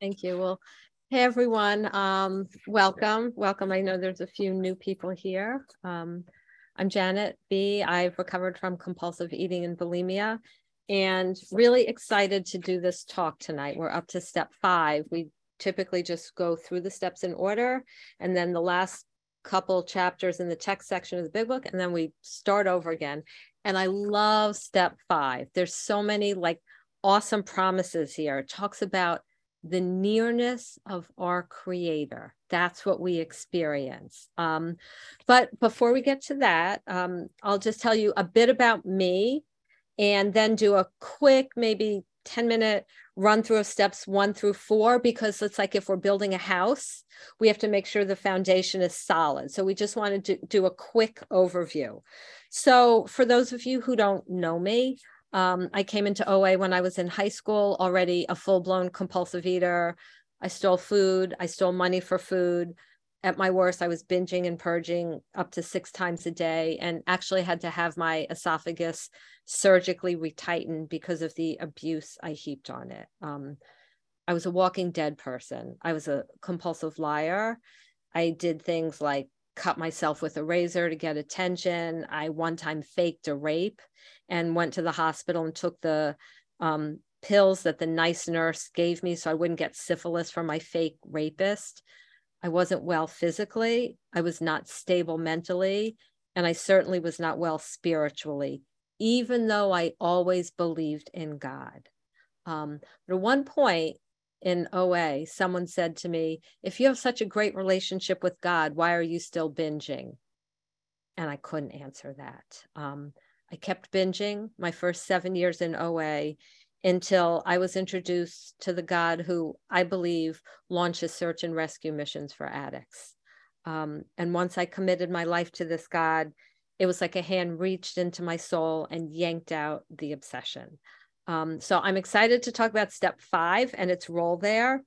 Thank you. Well, hey everyone, um, welcome. Welcome. I know there's a few new people here. Um, I'm Janet B. I've recovered from compulsive eating and bulimia and really excited to do this talk tonight. We're up to step five. We typically just go through the steps in order and then the last couple chapters in the text section of the big book and then we start over again. And I love step five. There's so many like awesome promises here. It talks about the nearness of our creator. That's what we experience. Um, but before we get to that um, i'll just tell you a bit about me and then do a quick maybe 10 minute run through of steps one through four because it's like if we're building a house we have to make sure the foundation is solid. So we just want to do, do a quick overview. So for those of you who don't know me um, I came into OA when I was in high school, already a full blown compulsive eater. I stole food, I stole money for food. At my worst, I was binging and purging up to six times a day and actually had to have my esophagus surgically retightened because of the abuse I heaped on it. Um, I was a walking dead person. I was a compulsive liar. I did things like cut myself with a razor to get attention. I one time faked a rape and went to the hospital and took the um, pills that the nice nurse gave me so I wouldn't get syphilis from my fake rapist. I wasn't well physically, I was not stable mentally, and I certainly was not well spiritually, even though I always believed in God. Um, but at one point, in OA, someone said to me, If you have such a great relationship with God, why are you still binging? And I couldn't answer that. Um, I kept binging my first seven years in OA until I was introduced to the God who I believe launches search and rescue missions for addicts. Um, and once I committed my life to this God, it was like a hand reached into my soul and yanked out the obsession. Um, so I'm excited to talk about step five and its role there.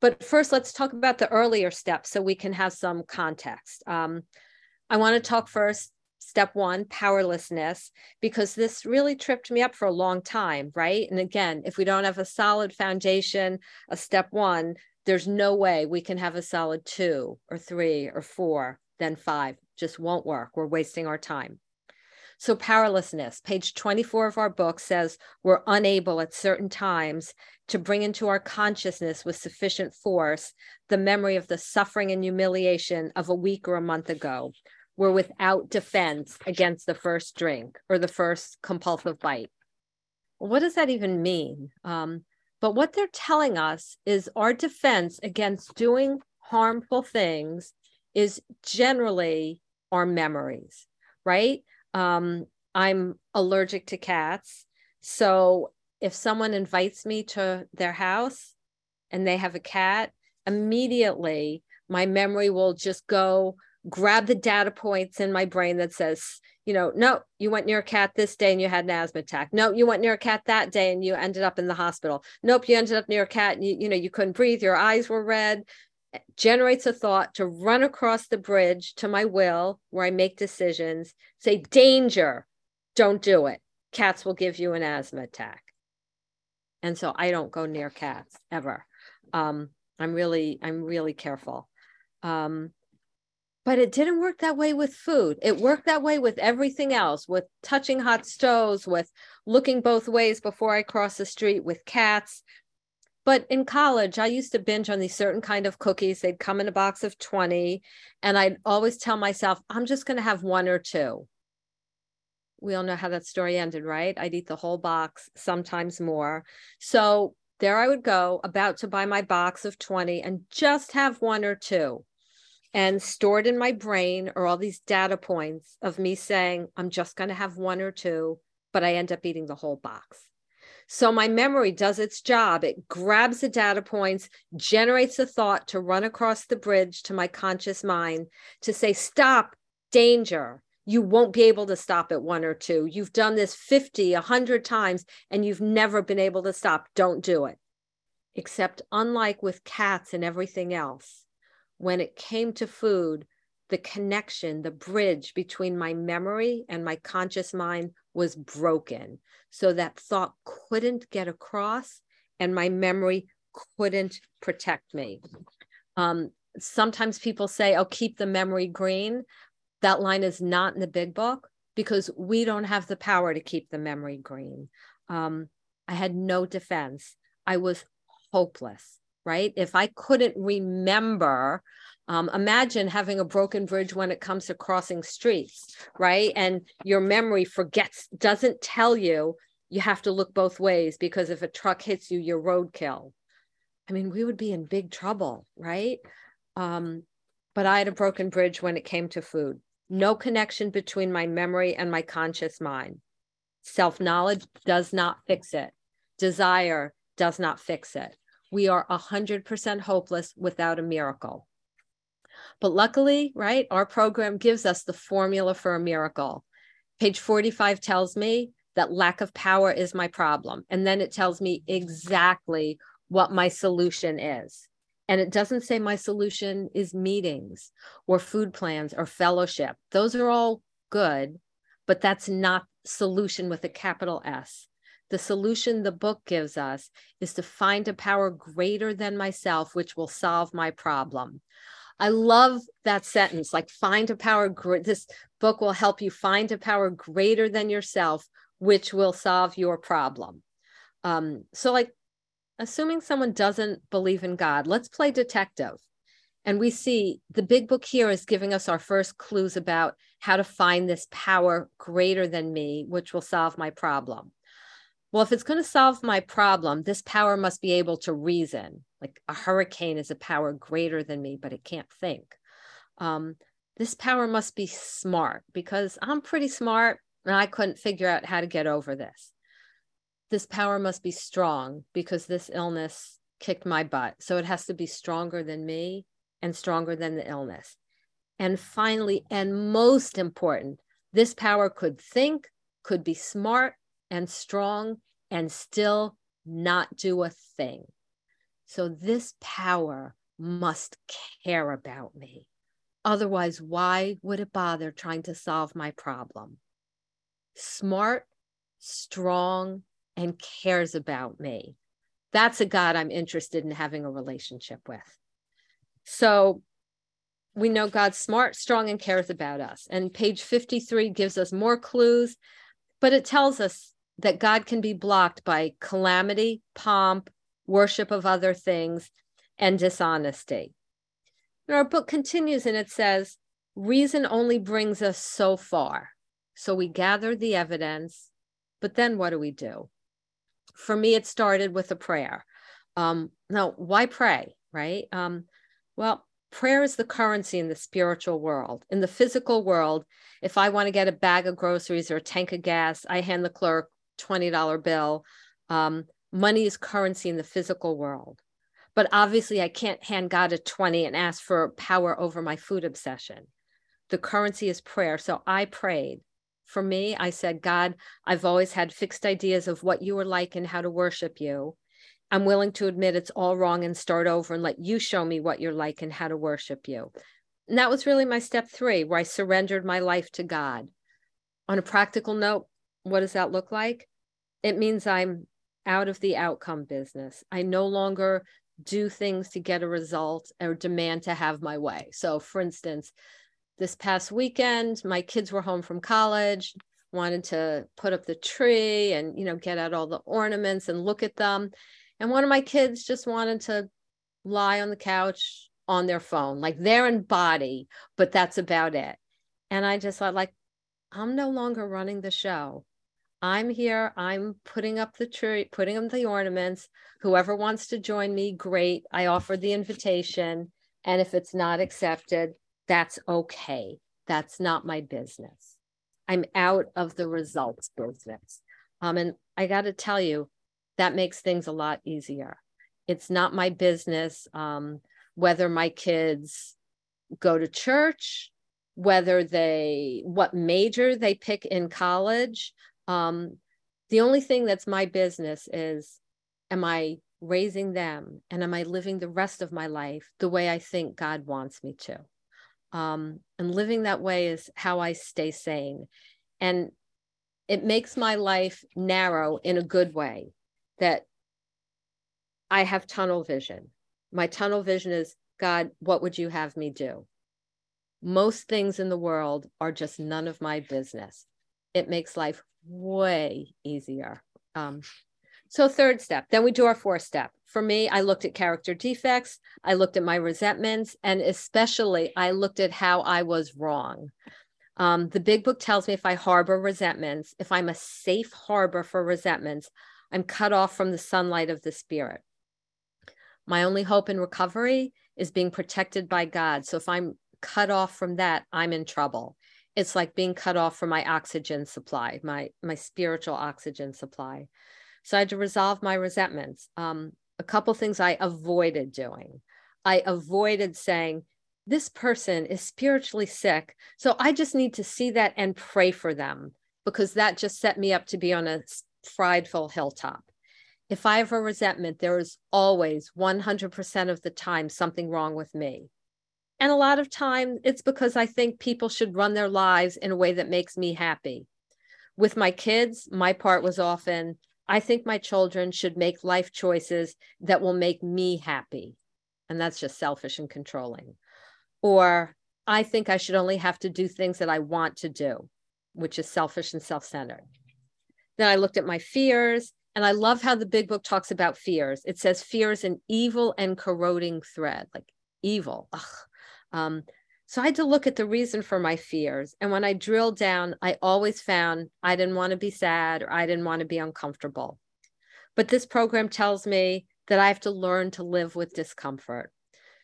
But first, let's talk about the earlier steps so we can have some context. Um, I want to talk first, step one, powerlessness, because this really tripped me up for a long time, right? And again, if we don't have a solid foundation, a step one, there's no way we can have a solid two or three or four, then five. Just won't work. We're wasting our time. So, powerlessness, page 24 of our book says we're unable at certain times to bring into our consciousness with sufficient force the memory of the suffering and humiliation of a week or a month ago. We're without defense against the first drink or the first compulsive bite. what does that even mean? Um, but what they're telling us is our defense against doing harmful things is generally our memories, right? Um, I'm allergic to cats. So if someone invites me to their house and they have a cat, immediately my memory will just go grab the data points in my brain that says, you know, no, you went near a cat this day and you had an asthma attack. No, you went near a cat that day and you ended up in the hospital. Nope, you ended up near a cat and you, you know, you couldn't breathe, your eyes were red generates a thought to run across the bridge to my will where I make decisions, say, danger, don't do it. Cats will give you an asthma attack. And so I don't go near cats ever. Um, I'm really, I'm really careful. Um, but it didn't work that way with food. It worked that way with everything else, with touching hot stoves, with looking both ways before I cross the street, with cats, but in college, I used to binge on these certain kind of cookies. They'd come in a box of 20. And I'd always tell myself, I'm just going to have one or two. We all know how that story ended, right? I'd eat the whole box, sometimes more. So there I would go, about to buy my box of 20 and just have one or two. And stored in my brain are all these data points of me saying, I'm just going to have one or two, but I end up eating the whole box. So my memory does its job. It grabs the data points, generates a thought to run across the bridge to my conscious mind to say, stop, danger. You won't be able to stop at one or two. You've done this 50, 100 times, and you've never been able to stop. Don't do it. Except, unlike with cats and everything else, when it came to food, the connection, the bridge between my memory and my conscious mind was broken. So that thought couldn't get across, and my memory couldn't protect me. Um, sometimes people say, oh, keep the memory green. That line is not in the big book because we don't have the power to keep the memory green. Um, I had no defense. I was hopeless, right? If I couldn't remember, um, imagine having a broken bridge when it comes to crossing streets, right? And your memory forgets, doesn't tell you you have to look both ways because if a truck hits you, you're roadkill. I mean, we would be in big trouble, right? Um, but I had a broken bridge when it came to food. No connection between my memory and my conscious mind. Self knowledge does not fix it. Desire does not fix it. We are 100% hopeless without a miracle. But luckily, right, our program gives us the formula for a miracle. Page 45 tells me that lack of power is my problem. And then it tells me exactly what my solution is. And it doesn't say my solution is meetings or food plans or fellowship. Those are all good, but that's not solution with a capital S. The solution the book gives us is to find a power greater than myself, which will solve my problem. I love that sentence like, find a power. This book will help you find a power greater than yourself, which will solve your problem. Um, so, like, assuming someone doesn't believe in God, let's play detective. And we see the big book here is giving us our first clues about how to find this power greater than me, which will solve my problem. Well, if it's going to solve my problem, this power must be able to reason. Like a hurricane is a power greater than me, but it can't think. Um, this power must be smart because I'm pretty smart and I couldn't figure out how to get over this this power must be strong because this illness kicked my butt. So it has to be stronger than me and stronger than the illness. And finally, and most important, this power could think, could be smart and strong, and still not do a thing. So this power must care about me. Otherwise, why would it bother trying to solve my problem? Smart, strong, and cares about me. That's a God I'm interested in having a relationship with. So we know God's smart, strong, and cares about us. And page 53 gives us more clues, but it tells us that God can be blocked by calamity, pomp, worship of other things, and dishonesty. And our book continues and it says, reason only brings us so far. So we gather the evidence, but then what do we do? for me, it started with a prayer. Um, now, why pray, right? Um, well, prayer is the currency in the spiritual world. In the physical world, if I want to get a bag of groceries or a tank of gas, I hand the clerk $20 bill. Um, money is currency in the physical world. But obviously, I can't hand God a 20 and ask for power over my food obsession. The currency is prayer. So I prayed for me, I said, God, I've always had fixed ideas of what you are like and how to worship you. I'm willing to admit it's all wrong and start over and let you show me what you're like and how to worship you. And that was really my step three, where I surrendered my life to God. On a practical note, what does that look like? It means I'm out of the outcome business. I no longer do things to get a result or demand to have my way. So, for instance, this past weekend, my kids were home from college, wanted to put up the tree and, you know, get out all the ornaments and look at them. And one of my kids just wanted to lie on the couch on their phone, like they're in body, but that's about it. And I just thought, like, I'm no longer running the show. I'm here. I'm putting up the tree, putting up the ornaments. Whoever wants to join me, great. I offer the invitation. And if it's not accepted, that's okay. That's not my business. I'm out of the results business. Um, and I got to tell you, that makes things a lot easier. It's not my business um, whether my kids go to church, whether they, what major they pick in college. Um, the only thing that's my business is, am I raising them and am I living the rest of my life the way I think God wants me to? um, and living that way is how I stay sane. And it makes my life narrow in a good way that I have tunnel vision. My tunnel vision is God, what would you have me do? Most things in the world are just none of my business. It makes life way easier. Um, so, third step, then we do our fourth step. For me, I looked at character defects, I looked at my resentments, and especially I looked at how I was wrong. Um, the big book tells me if I harbor resentments, if I'm a safe harbor for resentments, I'm cut off from the sunlight of the spirit. My only hope in recovery is being protected by God. So if I'm cut off from that, I'm in trouble. It's like being cut off from my oxygen supply, my my spiritual oxygen supply. So I had to resolve my resentments. Um, a couple things I avoided doing. I avoided saying, this person is spiritually sick. So I just need to see that and pray for them because that just set me up to be on a prideful hilltop. If I have a resentment, there is always 100% of the time something wrong with me. And a lot of time it's because I think people should run their lives in a way that makes me happy. With my kids, my part was often I think my children should make life choices that will make me happy. And that's just selfish and controlling. Or I think I should only have to do things that I want to do, which is selfish and self centered. Then I looked at my fears, and I love how the big book talks about fears. It says fear is an evil and corroding thread, like evil. Um, so I had to look at the reason for my fears. And when I drilled down, I always found I didn't want to be sad or I didn't want to be uncomfortable. But this program tells me that I have to learn to live with discomfort.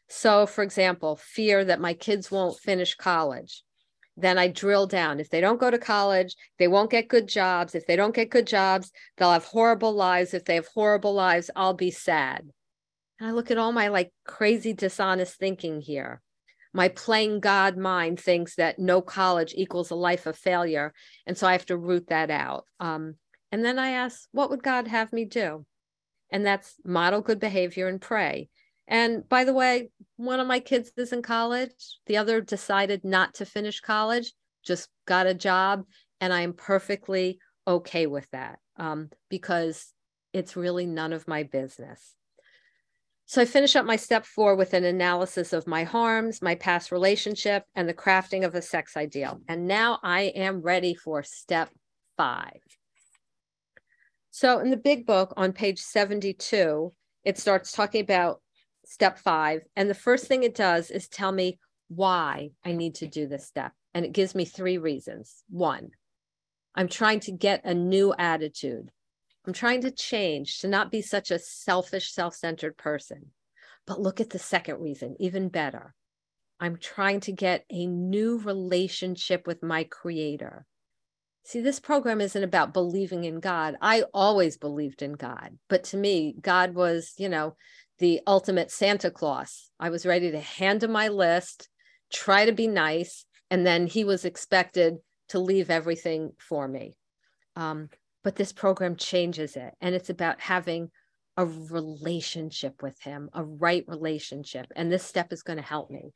So, for example, fear that my kids won't finish college. Then I drill down. If they don't go to college, they won't get good jobs. If they don't get good jobs, they'll have horrible lives. If they have horrible lives, I'll be sad. And I look at all my like crazy, dishonest thinking here my playing God mind thinks that no college equals a life of failure. And so I have to root that out. Um, and then I ask, what would God have me do? And that's model good behavior and pray. And by the way, one of my kids is in college. The other decided not to finish college, just got a job. And I am perfectly okay with that um, because it's really none of my business. So I finish up my step four with an analysis of my harms, my past relationship, and the crafting of a sex ideal. And now I am ready for step five. So in the big book on page 72, it starts talking about step five. And the first thing it does is tell me why I need to do this step. And it gives me three reasons. One, I'm trying to get a new attitude. I'm trying to change to not be such a selfish, self centered person. But look at the second reason, even better. I'm trying to get a new relationship with my creator. See, this program isn't about believing in God. I always believed in God. But to me, God was, you know, the ultimate Santa Claus. I was ready to hand him my list, try to be nice, and then he was expected to leave everything for me. Um, but this program changes it. And it's about having a relationship with him a right relationship. And this step is going to help me.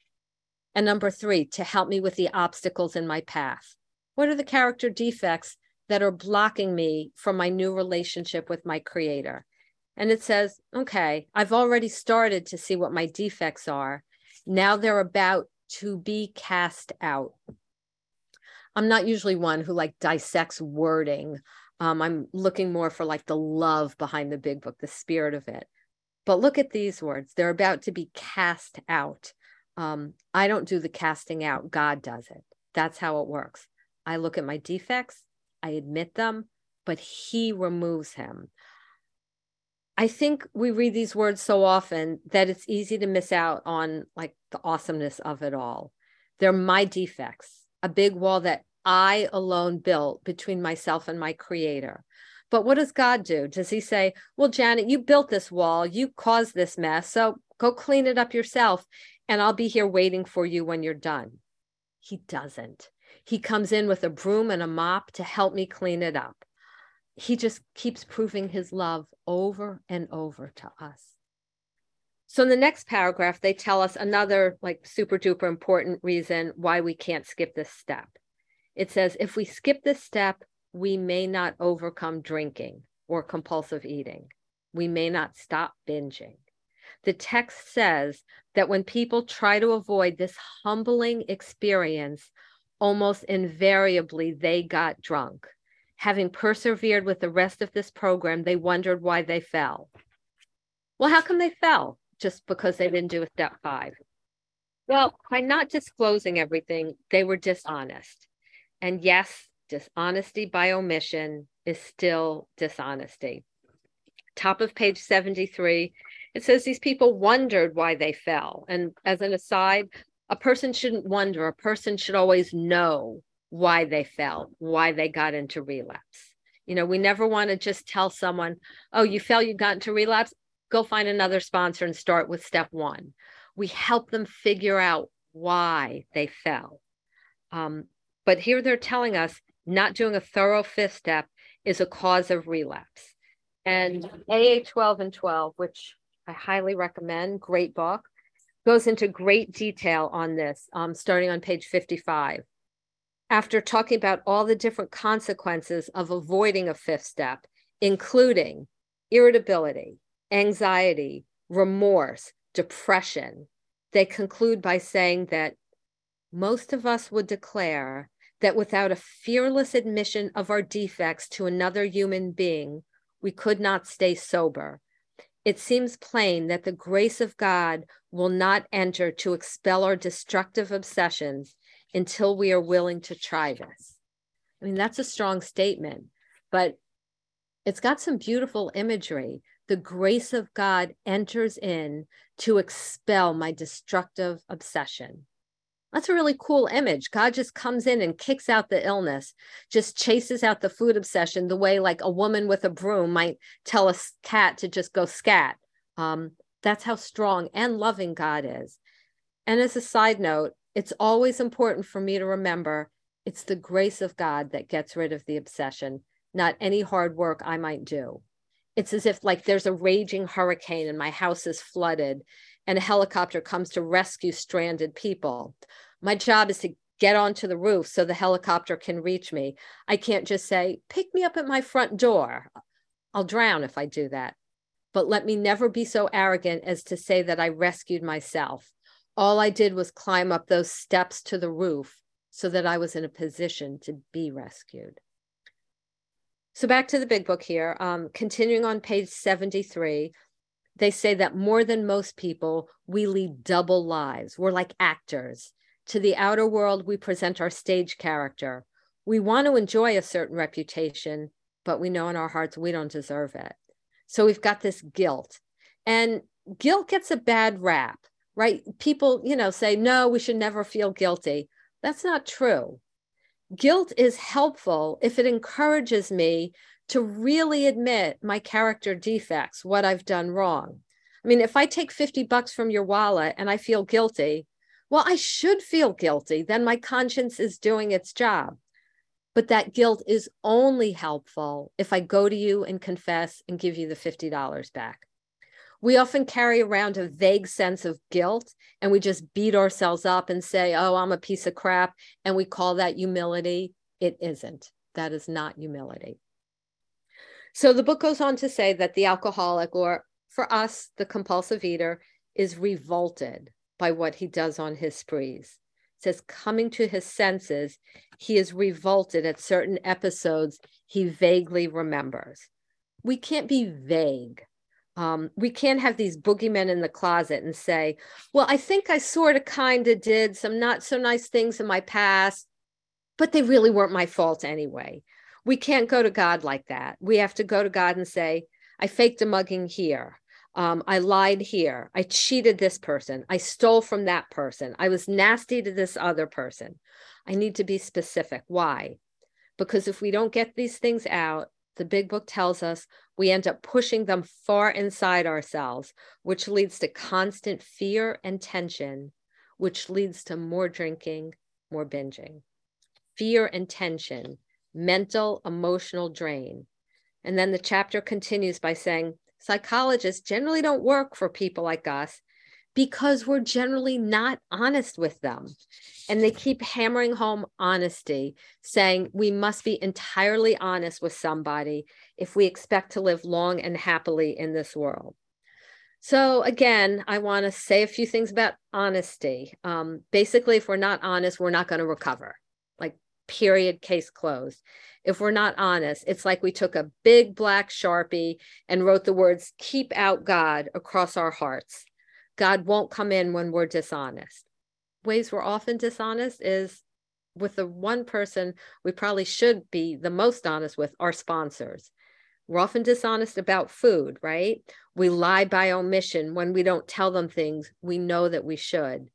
And number three to help me with the obstacles in my path. What are the character defects that are blocking me from my new relationship with my creator? And it says okay i've already started to see what my defects are. Now they're about to be cast out. I'm not usually one who like dissects wording um, I'm looking more for like the love behind the big book, the spirit of it. But look at these words. They're about to be cast out. Um, I don't do the casting out, God does it. That's how it works. I look at my defects, I admit them, but He removes him. I think we read these words so often that it's easy to miss out on like the awesomeness of it all. They're my defects, a big wall that I alone built between myself and my creator. But what does God do? Does he say, Well, Janet, you built this wall, you caused this mess, so go clean it up yourself, and I'll be here waiting for you when you're done? He doesn't. He comes in with a broom and a mop to help me clean it up. He just keeps proving his love over and over to us. So in the next paragraph, they tell us another like super duper important reason why we can't skip this step it says if we skip this step, we may not overcome drinking or compulsive eating. we may not stop binging. The text says that when people try to avoid this humbling experience, almost invariably they got drunk. Having persevered with the rest of this program, they wondered why they fell. Well, how come they fell? Just because they didn't do a step five. Well, by not disclosing everything, they were dishonest. And yes, dishonesty by omission is still dishonesty. Top of page 73, it says these people wondered why they fell. And as an aside, a person shouldn't wonder, a person should always know why they fell, why they got into relapse. You know, we never want to just tell someone, oh, you fell, you got into relapse, go find another sponsor and start with step one. We help them figure out why they fell. Um, but here they're telling us not doing a thorough fifth step is a cause of relapse. And AA 12 and 12, which I highly recommend, great book, goes into great detail on this, um, starting on page 55. After talking about all the different consequences of avoiding a fifth step, including irritability, anxiety, remorse, depression, they conclude by saying that most of us would declare that without a fearless admission of our defects to another human being, we could not stay sober it seems plain that the grace of God will not enter to expel our destructive obsessions until we are willing to try this. I mean, that's a strong statement, but it's got some beautiful imagery. The grace of God enters in to expel my destructive obsession. That's a really cool image. God just comes in and kicks out the illness, just chases out the food obsession the way like a woman with a broom might tell a cat to just go scat. Um, that's how strong and loving God is. And as a side note, it's always important for me to remember it's the grace of God that gets rid of the obsession, not any hard work I might do. It's as if like there's a raging hurricane and my house is flooded and a helicopter comes to rescue stranded people. My job is to get onto the roof so the helicopter can reach me. I can't just say, pick me up at my front door. I'll drown if I do that. But let me never be so arrogant as to say that I rescued myself. All I did was climb up those steps to the roof so that I was in a position to be rescued. So back to the big book here, um, continuing on page 73, they say that more than most people, we lead double lives. We're like actors. To the outer world, we present our stage character. We want to enjoy a certain reputation, but we know in our hearts we don't deserve it. So we've got this guilt. And guilt gets a bad rap, right? People, you know, say, no, we should never feel guilty. That's not true. Guilt is helpful if it encourages me to really admit my character defects, what I've done wrong. I mean, if I take 50 bucks from your wallet and I feel guilty, well, I should feel guilty. Then my conscience is doing its job. But that guilt is only helpful if I go to you and confess and give you the $50 back. We often carry around a vague sense of guilt and we just beat ourselves up and say, oh, I'm a piece of crap. And we call that humility. It isn't. That is not humility. So the book goes on to say that the alcoholic, or for us, the compulsive eater, is revolted by what he does on his sprees. It says, coming to his senses, he is revolted at certain episodes he vaguely remembers. We can't be vague. Um, we can't have these boogeymen in the closet and say, well, I think I sort of kind of did some not so nice things in my past, but they really weren't my fault anyway we can't go to God like that. We have to go to God and say, I faked a mugging here. Um, I lied here. I cheated this person. I stole from that person. I was nasty to this other person. I need to be specific. Why? Because if we don't get these things out, the big book tells us we end up pushing them far inside ourselves, which leads to constant fear and tension, which leads to more drinking, more binging. Fear and tension mental, emotional drain. And then the chapter continues by saying psychologists generally don't work for people like us because we're generally not honest with them. And they keep hammering home honesty, saying we must be entirely honest with somebody if we expect to live long and happily in this world. So, again, I want to say a few things about honesty. Um, basically, if we're not honest, we're not going to recover. Period, case closed. If we're not honest, it's like we took a big black sharpie and wrote the words, keep out God across our hearts. God won't come in when we're dishonest. Ways we're often dishonest is with the one person we probably should be the most honest with our sponsors. We're often dishonest about food, right? We lie by omission when we don't tell them things we know that we should.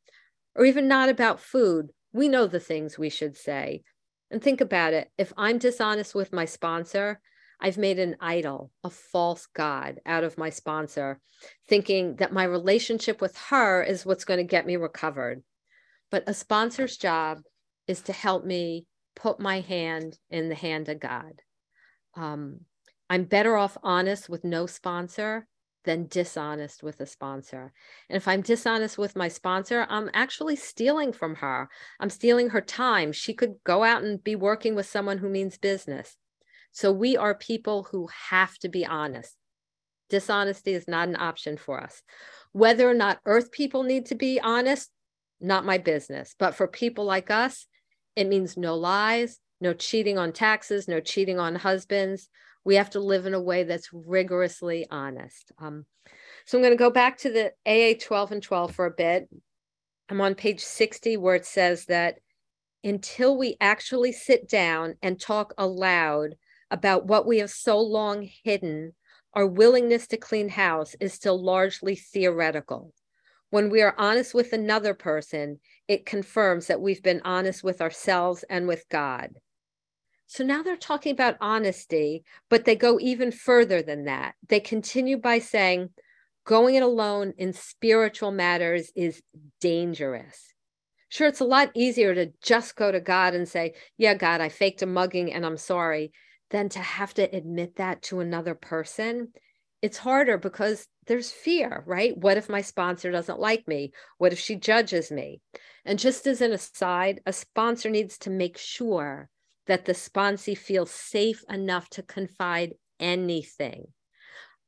Or even not about food, we know the things we should say. And think about it if I'm dishonest with my sponsor, I've made an idol, a false God out of my sponsor, thinking that my relationship with her is what's going to get me recovered. But a sponsor's job is to help me put my hand in the hand of God. Um, I'm better off honest with no sponsor than dishonest with a sponsor. And if I'm dishonest with my sponsor, I'm actually stealing from her. I'm stealing her time. She could go out and be working with someone who means business. So we are people who have to be honest. Dishonesty is not an option for us. Whether or not earth people need to be honest, not my business. But for people like us, it means no lies, no cheating on taxes, no cheating on husbands. We have to live in a way that's rigorously honest. Um, so I'm going to go back to the AA 12 and 12 for a bit. I'm on page 60 where it says that until we actually sit down and talk aloud about what we have so long hidden, our willingness to clean house is still largely theoretical. When we are honest with another person, it confirms that we've been honest with ourselves and with God. So now they're talking about honesty, but they go even further than that. They continue by saying, going it alone in spiritual matters is dangerous. Sure, it's a lot easier to just go to God and say, Yeah, God, I faked a mugging and I'm sorry, than to have to admit that to another person. It's harder because there's fear, right? What if my sponsor doesn't like me? What if she judges me? And just as an aside, a sponsor needs to make sure that the sponsee feels safe enough to confide anything.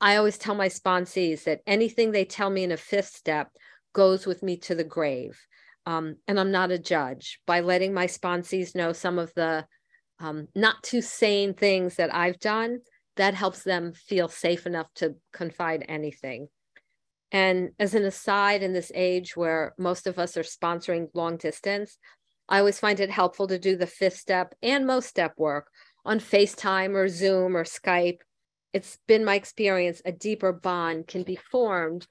I always tell my sponsees that anything they tell me in a fifth step goes with me to the grave. Um, and I'm not a judge. By letting my sponsees know some of the um, not too sane things that I've done, that helps them feel safe enough to confide anything. And as an aside, in this age where most of us are sponsoring long distance, I always find it helpful to do the fifth step and most step work on FaceTime or Zoom or Skype. It's been my experience a deeper bond can be formed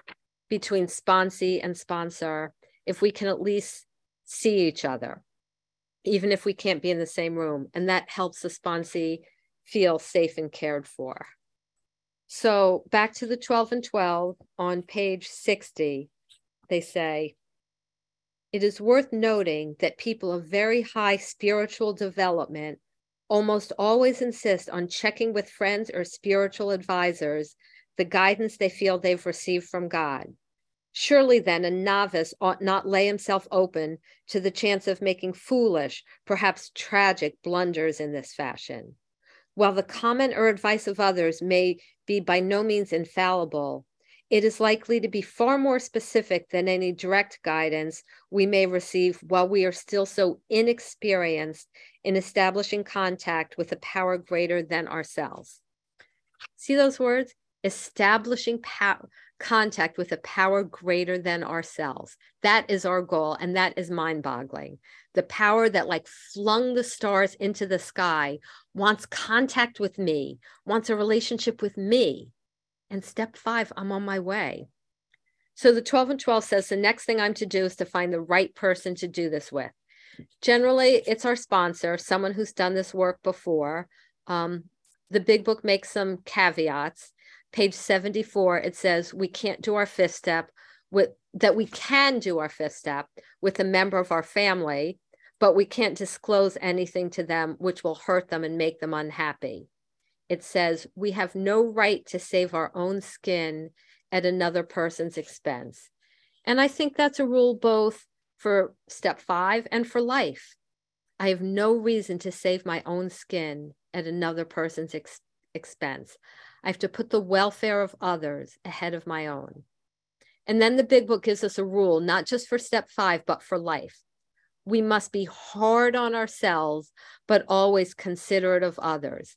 between sponsee and sponsor if we can at least see each other, even if we can't be in the same room. And that helps the sponsee feel safe and cared for. So back to the 12 and 12 on page 60, they say, it is worth noting that people of very high spiritual development almost always insist on checking with friends or spiritual advisors the guidance they feel they've received from God. Surely then a novice ought not lay himself open to the chance of making foolish, perhaps tragic blunders in this fashion. While the comment or advice of others may be by no means infallible, it is likely to be far more specific than any direct guidance we may receive while we are still so inexperienced in establishing contact with a power greater than ourselves. See those words? Establishing contact with a power greater than ourselves. That is our goal, and that is mind boggling. The power that, like, flung the stars into the sky wants contact with me, wants a relationship with me. And step five, I'm on my way. So the 12 and 12 says the next thing I'm to do is to find the right person to do this with. Generally, it's our sponsor, someone who's done this work before. Um, the big book makes some caveats. Page 74, it says we can't do our fifth step with that we can do our fifth step with a member of our family, but we can't disclose anything to them which will hurt them and make them unhappy it says, We have no right to save our own skin at another person's expense. And I think that's a rule both for step five and for life. I have no reason to save my own skin at another person's ex- expense. I have to put the welfare of others ahead of my own. And then the big book gives us a rule, not just for step five, but for life. We must be hard on ourselves, but always considerate of others.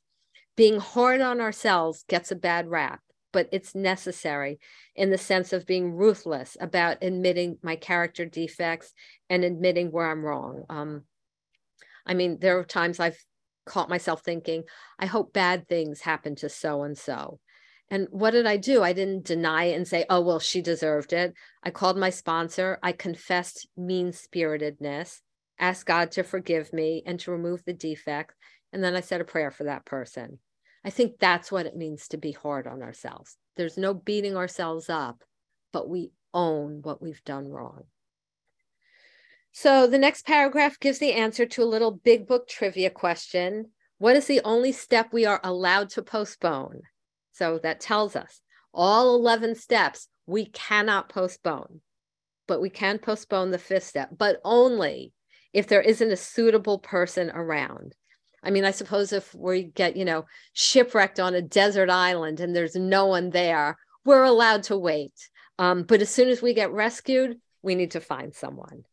Being hard on ourselves gets a bad rap, but it's necessary in the sense of being ruthless about admitting my character defects and admitting where I'm wrong. Um, I mean, there are times I've caught myself thinking, I hope bad things happen to so and so. And what did I do? I didn't deny it and say, oh, well, she deserved it. I called my sponsor. I confessed mean spiritedness, asked God to forgive me and to remove the defect. And then I said a prayer for that person. I think that's what it means to be hard on ourselves. There's no beating ourselves up, but we own what we've done wrong. So the next paragraph gives the answer to a little big book trivia question. What is the only step we are allowed to postpone? So that tells us all 11 steps we cannot postpone, but we can postpone the fifth step, but only if there isn't a suitable person around. I mean, I suppose if we get, you know, shipwrecked on a desert island and there's no one there, we're allowed to wait. Um, but as soon as we get rescued, we need to find someone.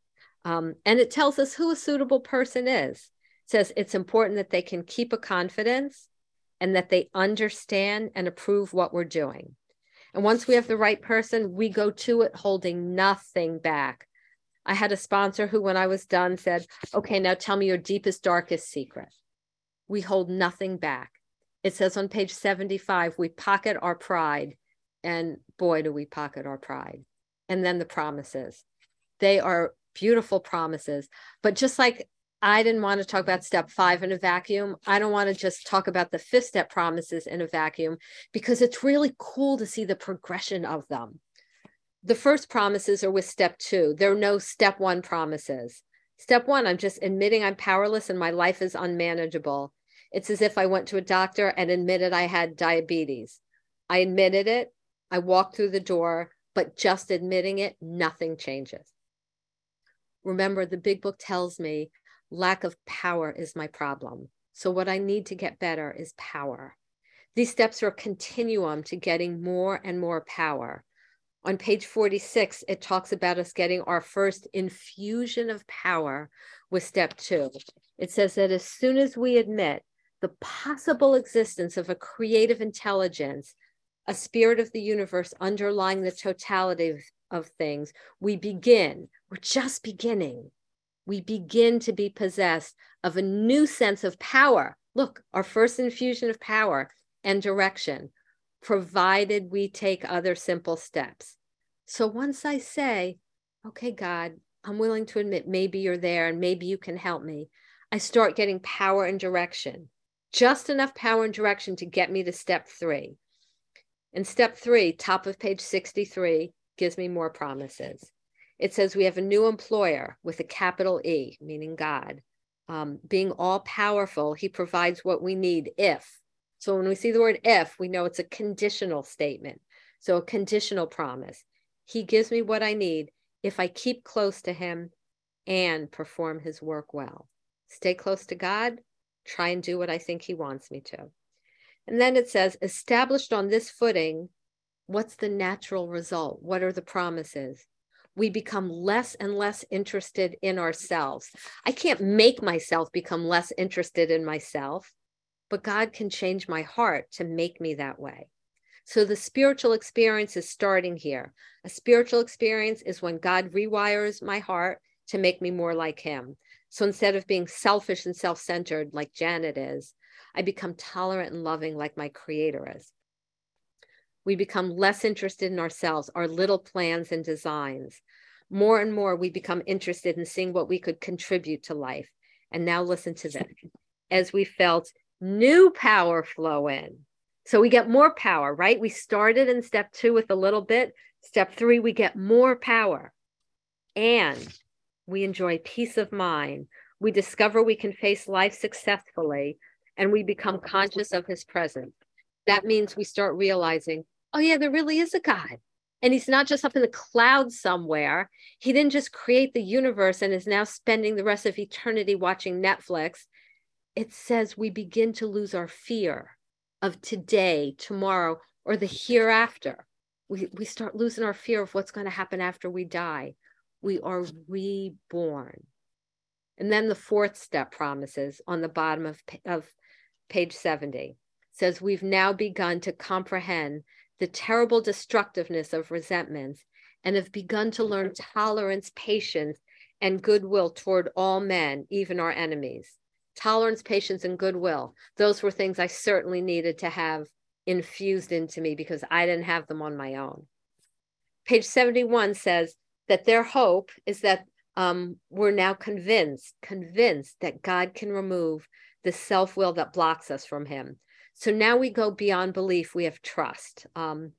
Um, and it tells us who a suitable person is. It says it's important that they can keep a confidence and that they understand and approve what we're doing. And once we have the right person, we go to it holding nothing back. I had a sponsor who, when I was done, said, Okay, now tell me your deepest, darkest secret. We hold nothing back. It says on page 75, we pocket our pride. And boy, do we pocket our pride. And then the promises. They are beautiful promises. But just like I didn't want to talk about step five in a vacuum, I don't want to just talk about the fifth step promises in a vacuum because it's really cool to see the progression of them. The first promises are with step two. There are no step one promises. Step one, I'm just admitting I'm powerless and my life is unmanageable. It's as if I went to a doctor and admitted I had diabetes. I admitted it. I walked through the door, but just admitting it, nothing changes. Remember, the big book tells me lack of power is my problem. So, what I need to get better is power. These steps are a continuum to getting more and more power. On page 46, it talks about us getting our first infusion of power with step two. It says that as soon as we admit the possible existence of a creative intelligence, a spirit of the universe underlying the totality of, of things, we begin, we're just beginning. We begin to be possessed of a new sense of power. Look, our first infusion of power and direction, provided we take other simple steps. So once I say, okay, God, I'm willing to admit maybe you're there and maybe you can help me, I start getting power and direction, just enough power and direction to get me to step three. And step three, top of page 63, gives me more promises. It says we have a new employer with a capital E, meaning God. Um, being all powerful, he provides what we need if. So when we see the word if, we know it's a conditional statement. So a conditional promise. He gives me what I need if I keep close to him and perform his work well. Stay close to God, try and do what I think he wants me to. And then it says, established on this footing, what's the natural result? What are the promises? We become less and less interested in ourselves. I can't make myself become less interested in myself, but God can change my heart to make me that way. So the spiritual experience is starting here. A spiritual experience is when God rewires my heart to make me more like Him. So instead of being selfish and self centered like Janet is, I become tolerant and loving like my creator is. We become less interested in ourselves, our little plans and designs. More and more, we become interested in seeing what we could contribute to life. And now, listen to this as we felt new power flow in. So we get more power, right? We started in step two with a little bit. Step three, we get more power. And we enjoy peace of mind. We discover we can face life successfully and we become conscious of his presence. That means we start realizing, oh, yeah, there really is a God And he's not just up in the clouds somewhere. He didn't just create the universe and is now spending the rest of eternity watching Netflix. It says we begin to lose our fear of today, tomorrow, or the hereafter. We, we start losing our fear of what's going to happen after we die. We are reborn. And then the fourth step promises on the bottom of, of page 70 says, We've now begun to comprehend the terrible destructiveness of resentments and have begun to learn tolerance, patience, and goodwill toward all men, even our enemies. Tolerance, patience, and goodwill. Those were things I certainly needed to have infused into me because I didn't have them on my own. Page 71 says that their hope is that um, we're now convinced, convinced that God can remove the self will that blocks us from Him. So now we go beyond belief, we have trust. Um,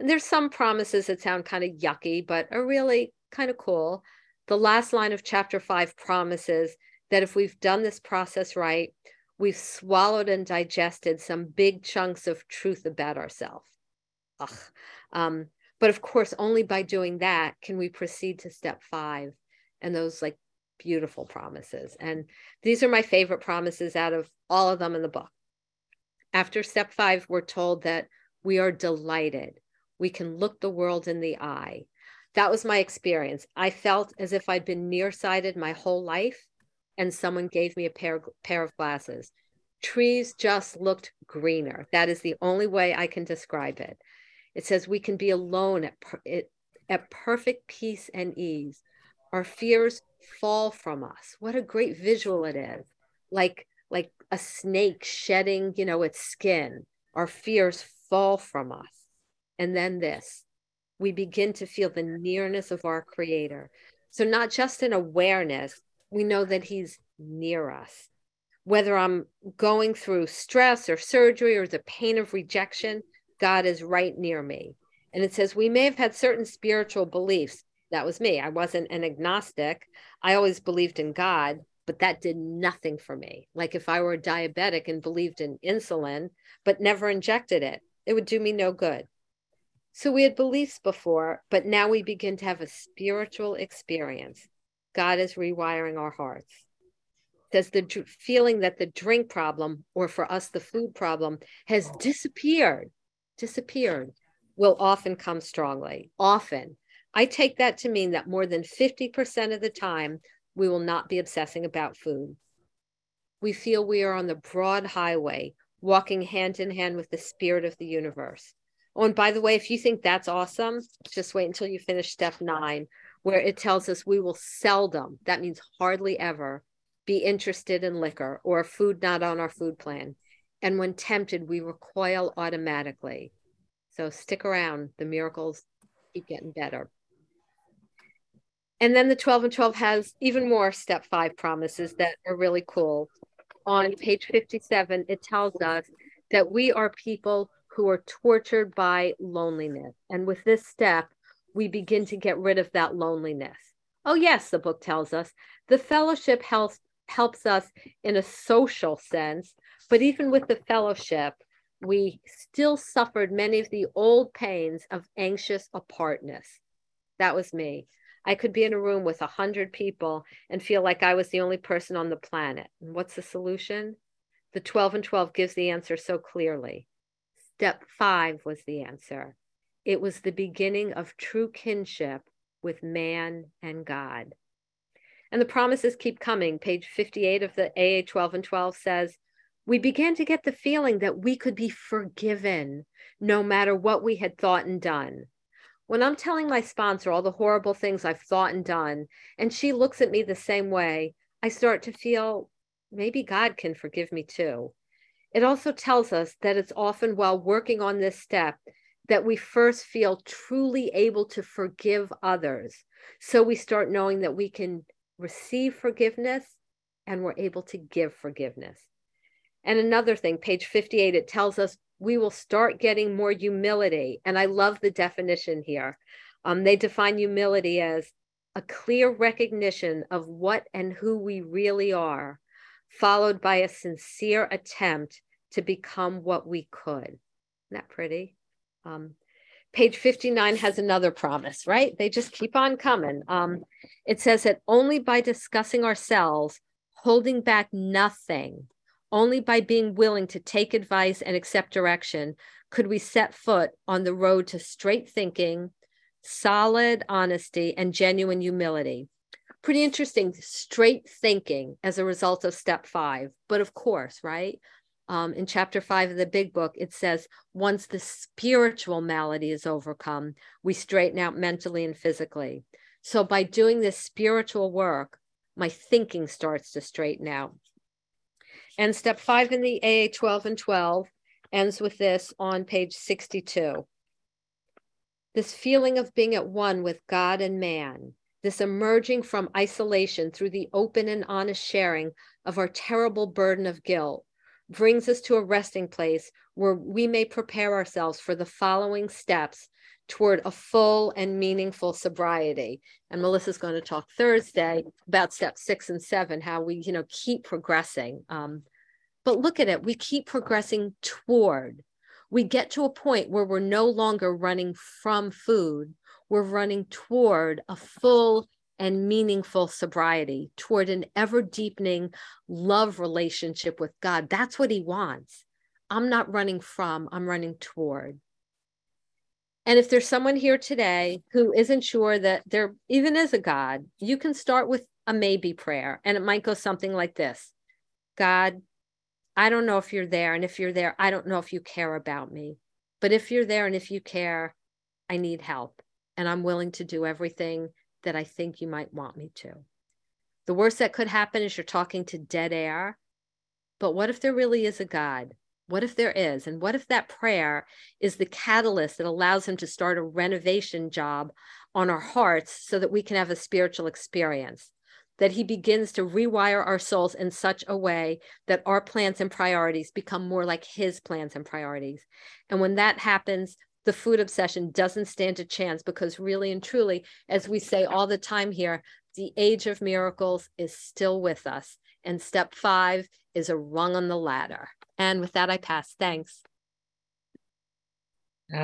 and there's some promises that sound kind of yucky, but are really kind of cool. The last line of chapter five promises that if we've done this process right, we've swallowed and digested some big chunks of truth about ourselves. Um, but of course, only by doing that can we proceed to step five and those like beautiful promises. And these are my favorite promises out of all of them in the book. After step five, we're told that we are delighted. We can look the world in the eye. That was my experience. I felt as if I'd been nearsighted my whole life and someone gave me a pair, pair of glasses. Trees just looked greener. That is the only way I can describe it. It says we can be alone at, per, it, at perfect peace and ease. Our fears fall from us. What a great visual it is. Like like a snake shedding, you know, its skin. Our fears fall from us. And then this, we begin to feel the nearness of our creator. So not just an awareness, we know that he's near us. Whether I'm going through stress or surgery or the pain of rejection, God is right near me. And it says we may have had certain spiritual beliefs. That was me. I wasn't an agnostic. I always believed in God, but that did nothing for me. Like if I were diabetic and believed in insulin, but never injected it, it would do me no good. So we had beliefs before, but now we begin to have a spiritual experience. God is rewiring our hearts. Does the feeling that the drink problem, or for us, the food problem, has oh. disappeared, disappeared, will often come strongly. Often. I take that to mean that more than 50% of the time, we will not be obsessing about food. We feel we are on the broad highway, walking hand in hand with the spirit of the universe. Oh, and by the way, if you think that's awesome, just wait until you finish step nine, where it tells us we will seldom, that means hardly ever, be interested in liquor or food not on our food plan. And when tempted, we recoil automatically. So stick around, the miracles keep getting better. And then the 12 and 12 has even more step five promises that are really cool. On page 57, it tells us that we are people who are tortured by loneliness. And with this step, we begin to get rid of that loneliness. Oh, yes, the book tells us the fellowship helps, helps us in a social sense, but even with the fellowship, we still suffered many of the old pains of anxious apartness. That was me. I could be in a room with a hundred people and feel like I was the only person on the planet. And what's the solution? The 12 and 12 gives the answer so clearly. Step five was the answer. It was the beginning of true kinship with man and God. And the promises keep coming. Page 58 of the AA 12 and 12 says, We began to get the feeling that we could be forgiven no matter what we had thought and done when I'm telling my sponsor all the horrible things I've thought and done, and she looks at me the same way, I start to feel maybe God can forgive me too. It also tells us that it's often while working on this step that we first feel truly able to forgive others. So we start knowing that we can receive forgiveness and we're able to give forgiveness. And another thing, page 58, it tells us we will start getting more humility. And I love the definition here. Um, they define humility as a clear recognition of what and who we really are, followed by a sincere attempt to become what we could. Isn't that pretty? Um, Page 59 has another promise, right? They just keep on coming. Um, it says that only by discussing ourselves, holding back nothing, only by being willing to take advice and accept direction, could we set foot on the road to straight thinking, solid honesty, and genuine humility. Pretty interesting, straight thinking as a result of step five. But of course, right? Um, in chapter five of the big book, it says, once the spiritual malady is overcome, we straighten out mentally and physically. So by doing this spiritual work, my thinking starts to straighten out. And step five in the AA 12 and 12 ends with this on page 62. This feeling of being at one with God and man, this emerging from isolation through the open and honest sharing of our terrible burden of guilt, brings us to a resting place where we may prepare ourselves for the following steps toward a full and meaningful sobriety. And Melissa's going to talk Thursday about step six and seven, how we, you know, keep progressing. Um, but look at it, we keep progressing toward. We get to a point where we're no longer running from food, we're running toward a full and meaningful sobriety, toward an ever deepening love relationship with God. That's what He wants. I'm not running from, I'm running toward. And if there's someone here today who isn't sure that there even is a God, you can start with a maybe prayer. And it might go something like this God, I don't know if you're there. And if you're there, I don't know if you care about me. But if you're there and if you care, I need help. And I'm willing to do everything that I think you might want me to. The worst that could happen is you're talking to dead air. But what if there really is a God? What if there is? And what if that prayer is the catalyst that allows him to start a renovation job on our hearts so that we can have a spiritual experience? that he begins to rewire our souls in such a way that our plans and priorities become more like his plans and priorities. And when that happens, the food obsession doesn't stand a chance because, really and truly, as we say all the time here, the age of miracles is still with us. And step five is a rung on the ladder. And with that, I pass. Thanks. Oh,